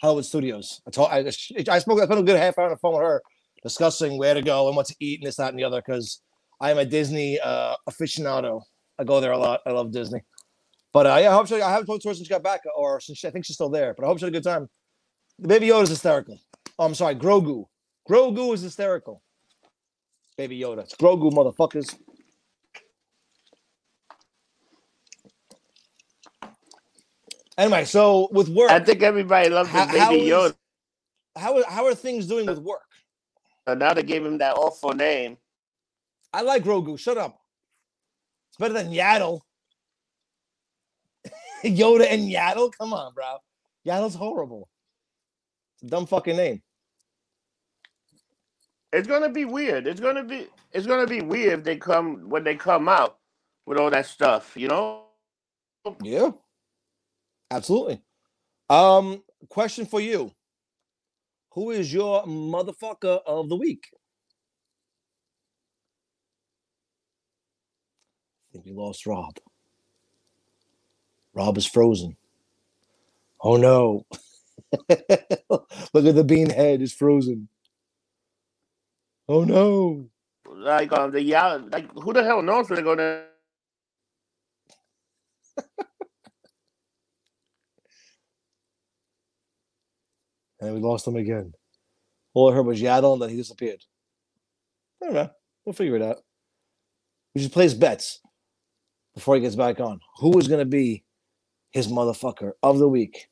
Hollywood Studios. I told I, I spoke I spent a good half hour on the phone with her discussing where to go and what to eat and this, that, and the other because I'm a Disney uh, aficionado. I go there a lot. I love Disney. But uh, yeah, I hope she, I haven't talked to her since she got back, or since she, I think she's still there. But I hope she had a good time. The Baby Yoda is hysterical. Oh, I'm sorry, Grogu. Grogu is hysterical. Baby Yoda. It's Grogu, motherfuckers. Anyway, so with work, I think everybody loves how, Baby how is, Yoda. How how are things doing with work? So now they gave him that awful name. I like Grogu. Shut up. It's better than Yaddle. Yoda and Yaddle. Come on, bro. Yaddle's horrible. It's a dumb fucking name. It's gonna be weird. It's gonna be it's gonna be weird if they come when they come out with all that stuff, you know? Yeah. Absolutely. Um, question for you. Who is your motherfucker of the week? I think we lost Rob. Rob is frozen. Oh no. Look at the bean head is frozen. Oh no. Like um the yeah like who the hell knows when they're gonna And we lost him again. All I heard was Yaddle and then he disappeared. I don't know. We'll figure it out. We just place bets before he gets back on. Who is going to be his motherfucker of the week?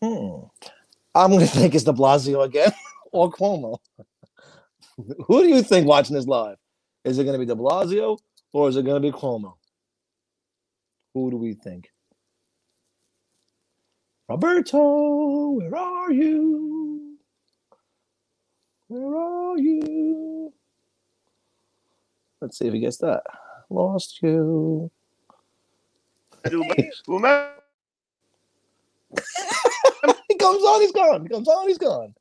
Hmm. I'm going to think it's de Blasio again or Cuomo. Who do you think watching this live? Is it going to be de Blasio or is it going to be Cuomo? Who do we think? Roberto, where are you? Where are you? Let's see if he gets that. Lost you. do. Remember he comes on, he's gone. He comes on, he's gone.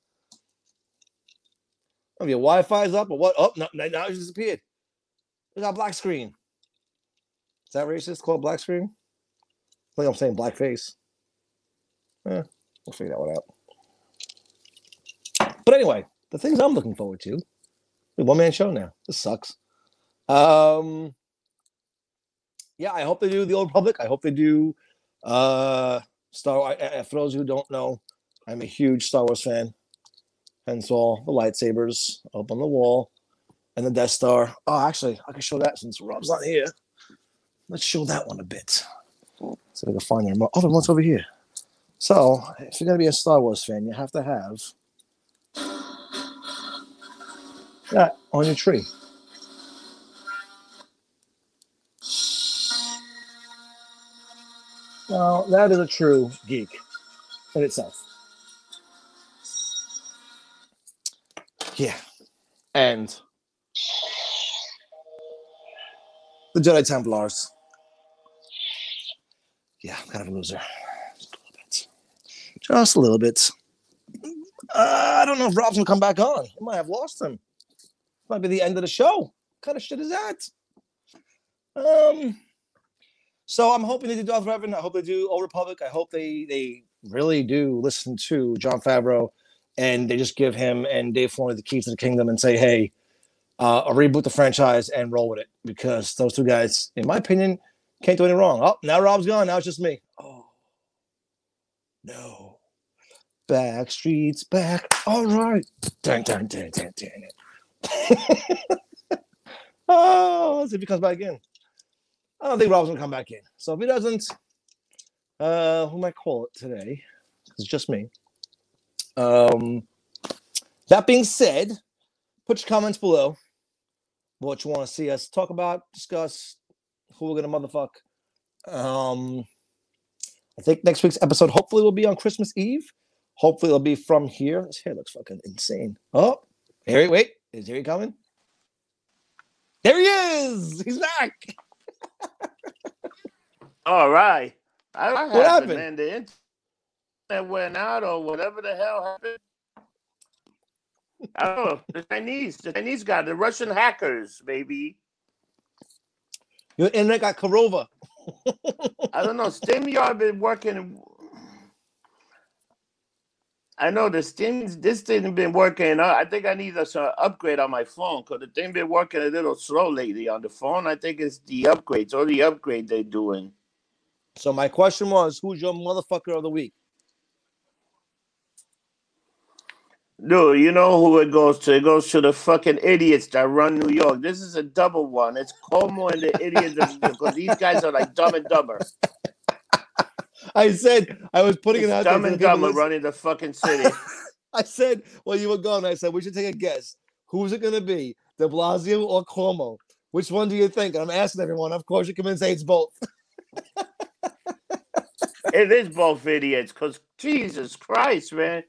Oh, your Wi-Fi's up or what? Oh, no, no, now he's disappeared. There's our black screen. Is that racist? Called black screen? I think I'm saying blackface. Eh, we'll figure that one out. But anyway, the things I'm looking forward to. The One man show now. This sucks. Um, yeah, I hope they do the Old Republic. I hope they do uh Star Wars. For those who don't know, I'm a huge Star Wars fan. Hence all the lightsabers up on the wall and the Death Star. Oh, actually, I can show that since Rob's not here. Let's show that one a bit. So we can find remote. Oh, over here. So, if you're gonna be a Star Wars fan, you have to have that on your tree. Now, that is a true geek in itself. Yeah. And the Jedi Templars. Yeah, I'm kind of a loser. Just a little bit. Just a little bit. Uh, I don't know if Rob's gonna come back on. I might have lost him. Might be the end of the show. What kind of shit is that? Um. So I'm hoping they do Darth Revan. I hope they do Old Republic. I hope they they really do listen to Jon Favreau, and they just give him and Dave Filoni the keys to the kingdom and say, "Hey, uh, I'll reboot the franchise and roll with it." Because those two guys, in my opinion, can't do any wrong. Oh, now Rob's gone. Now it's just me. Oh no, back streets back. All right. Dun, dun, dun, dun, dun. oh, let's see if he comes back in. I don't think Rob's gonna come back in. So if he doesn't, uh, who might call it today? It's just me. Um, that being said, put your comments below. What you want to see us talk about, discuss, who we're gonna motherfuck. Um, I think next week's episode hopefully will be on Christmas Eve. Hopefully it'll be from here. This hair looks fucking insane. Oh, he wait. Is he coming? There he is. He's back. All right. I don't know What happened? happened, man. The internet went out or whatever the hell happened. I don't know. The Chinese, the Chinese guy, the Russian hackers, baby. Your internet got Korova. I don't know. StreamYard been working. I know the Steam. This thing been working. uh, I think I need a some upgrade on my phone because the thing been working a little slow lately on the phone. I think it's the upgrades or the upgrade they're doing. So my question was, who's your motherfucker of the week? Dude, you know who it goes to? It goes to the fucking idiots that run New York. This is a double one. It's Cuomo and the idiots because these guys are like dumb and dumber. I said I was putting it out Dumb there. and to the people Gummer listen- running the fucking city. I said, well, you were gone. I said we should take a guess. Who's it going to be, De Blasio or Cuomo? Which one do you think? And I'm asking everyone. Of course, you come in and say it's both. it is both idiots. Cause Jesus Christ, man,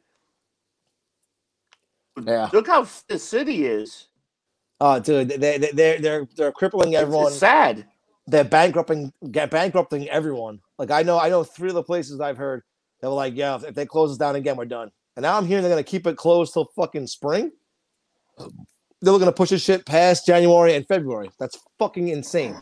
Yeah. look how f- the city is. Oh, dude, they they they're they're they're crippling everyone. It's sad. they're bankrupting get bankrupting everyone. Like I know I know three of the places I've heard they were like, yeah, if, if they close us down again, we're done. And now I'm hearing they're gonna keep it closed till fucking spring. They're looking to push this shit past January and February. That's fucking insane.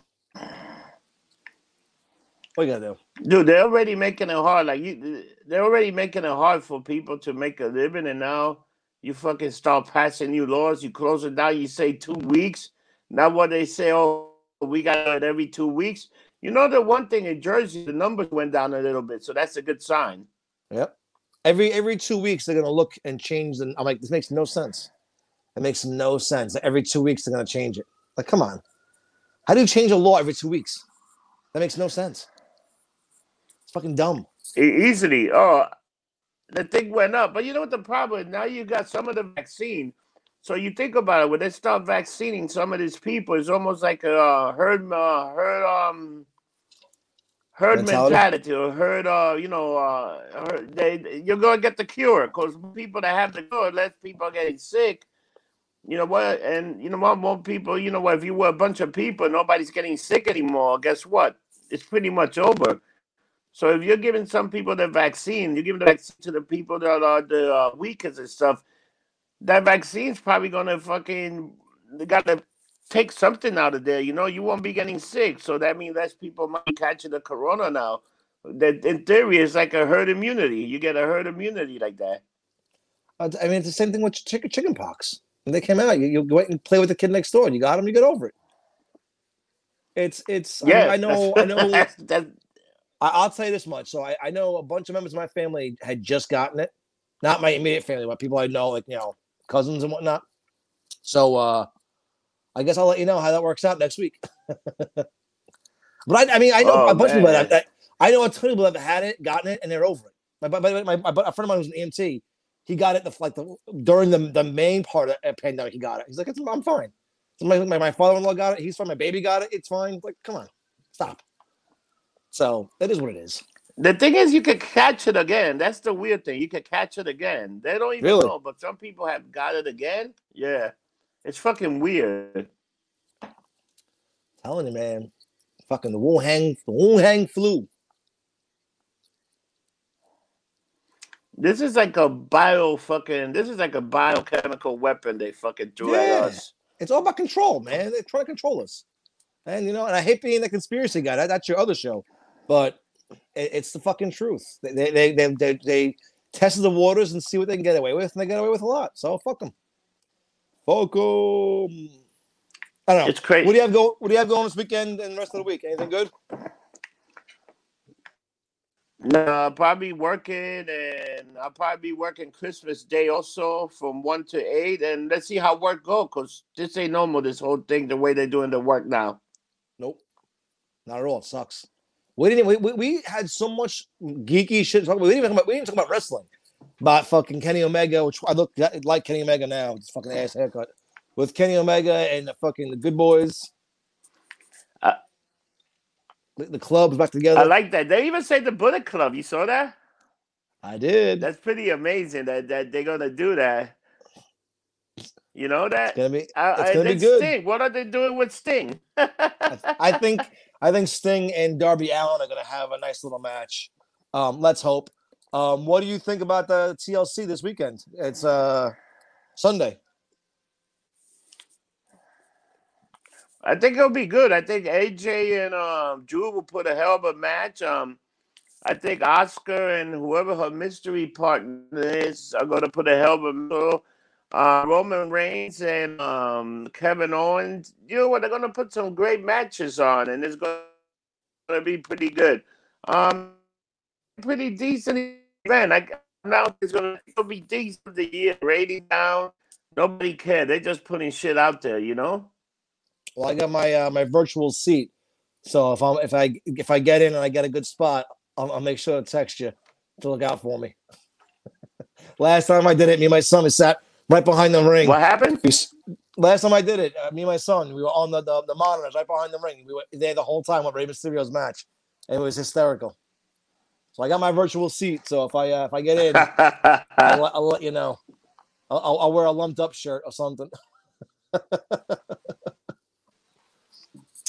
What you gonna do? Dude, they're already making it hard. Like you, they're already making it hard for people to make a living, and now you fucking start passing new laws. You close it down. You say two weeks. Now what they say? Oh, we got it every two weeks. You know the one thing in Jersey, the numbers went down a little bit, so that's a good sign. Yep. Every every two weeks they're gonna look and change And I'm like, this makes no sense. It makes no sense. Every two weeks they're gonna change it. Like, come on. How do you change a law every two weeks? That makes no sense. Fucking dumb. E- easily. Oh, the thing went up, but you know what the problem is? Now you got some of the vaccine. So you think about it, when they start vaccinating some of these people, it's almost like a uh, herd, uh, herd, um, herd Mentality? mentality, or herd, uh, you know, uh, herd, they, you're gonna get the cure because people that have the cure, less people are getting sick. You know what? And you know what? More people. You know what? If you were a bunch of people, nobody's getting sick anymore. Guess what? It's pretty much over. So if you're giving some people the vaccine, you're giving the vaccine to the people that are the uh, weakest and stuff. That vaccine's probably gonna fucking they gotta take something out of there. You know, you won't be getting sick, so that means less people might be catching the corona now. That in theory is like a herd immunity. You get a herd immunity like that. Uh, I mean, it's the same thing with chicken chicken pox. When they came out, you, you go out and play with the kid next door. And you got him, you get over it. It's it's. I mean, Yeah, I, know. I know. That's, that's, I, I'll tell you this much. So I, I know a bunch of members of my family had just gotten it. Not my immediate family, but people I know, like you know, cousins and whatnot. So uh I guess I'll let you know how that works out next week. but I, I mean, I know Oh, a bunch of people that, I know a ton of people that have had it, gotten it, and they're over it. My, my, my, my, a friend of mine who's an EMT, he got it the like the during the the main part of the pandemic. He got it. He's like, it's, I'm fine. So my, my, my father-in-law got it. He's fine. My baby got it. It's fine. Like, come on, stop. So that is what it is. the thing is, you could catch it again. That's the weird thing. You could catch it again. They don't even Really? know, but some people have got it again. Yeah, it's fucking weird. Telling you, man. Fucking the Wuhan, the Wuhan flu. This is like a bio fucking. This is like a biochemical weapon they fucking threw at us. It's all about control, man. They're trying to control us. And you know, and I hate being the conspiracy guy. That, that's your other show, but it, it's the fucking truth. They they, they they they tested the waters and see what they can get away with, and they get away with a lot. So fuck them. Fuck 'em. I don't know. It's crazy. What do you have go? What do you have going this weekend and the rest of the week? Anything good? I'll probably working, and I'll probably be working Christmas Day also from one to eight, and let's see how work go. Cause this ain't normal. This whole thing, the way they're doing the work now. Nope. Not at all. It sucks. We didn't. We, we, we had so much geeky shit. to talk about. We didn't even talk about. We didn't talk about wrestling. About fucking Kenny Omega, which I look like Kenny Omega now. It's fucking ass haircut with Kenny Omega and the fucking the Good Boys. Uh, the, the club's back together. I like that. They even say the Bullet Club. You saw that? I did. That's pretty amazing that, that they're gonna do that. You know that? it's gonna be. It's I, gonna be good. Sting. What are they doing with Sting? I, I think I think Sting and Darby Allin are gonna have a nice little match. Um, let's hope. Um, what do you think about the TLC this weekend? It's uh Sunday. I think it'll be good. I think AJ and um, Drew will put a hell of a match. Um, I think Asuka and whoever her mystery partner is are going to put a hell of a match. Uh, Roman Reigns and um, Kevin Owens, you know what? They're going to put some great matches on, and it's going to be pretty good. Um, pretty decent event. I now it's going to be decent. of The year rating down. Nobody cared. They're just putting shit out there, you know. Well, I got my uh, my virtual seat, so if I'm if I if I get in and I get a good spot, I'll, I'll make sure to text you to look out for me. Last time I did it, me and my son we sat right behind the ring. What happened? Last time I did it, uh, me and my son, we were on the, the, the monitors right behind the ring. We were there the whole time with Rey Mysterio's match, and it was hysterical. So I got my virtual seat. So if I uh, if I get in, I'll, let- I'll let you know. I'll, I'll, wear a lumped up shirt or something. All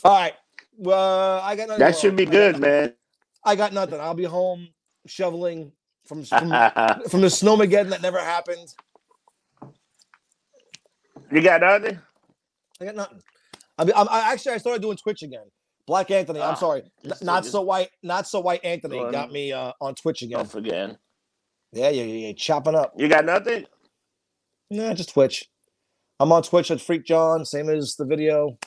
right. Well, I got nothing. that should be I good, man. I got nothing. I'll be home shoveling from from, from the snowmageddon that never happened. You got nothing? I got nothing. I mean, I'm, I actually I started doing Twitch again. Black Anthony. I'm Ah, sorry, N- not so white. Not so white. Anthony Go on. got me uh, on Twitch again. Don't forget. Yeah, yeah, yeah, yeah. Chopping up. You got nothing? Nah, just Twitch. I'm on Twitch at Freak John, same as the video.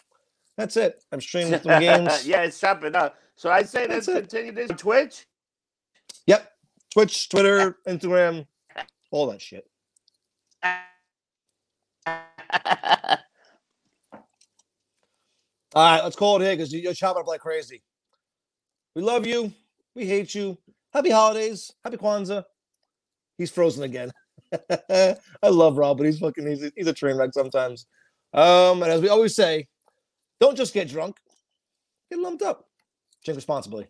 That's it. I'm streaming some games. yeah, it's chopping up. So I say let's continue this on Twitch. Yep. Twitch, Twitter, Instagram, all that shit. All right, let's call it here because you're chopping up like crazy. We love you. We hate you. Happy holidays. Happy Kwanzaa. He's frozen again. I love Rob, but he's fucking he's a, he's a train wreck sometimes. Um, and as we always say, don't just get drunk, get lumped up. Drink responsibly.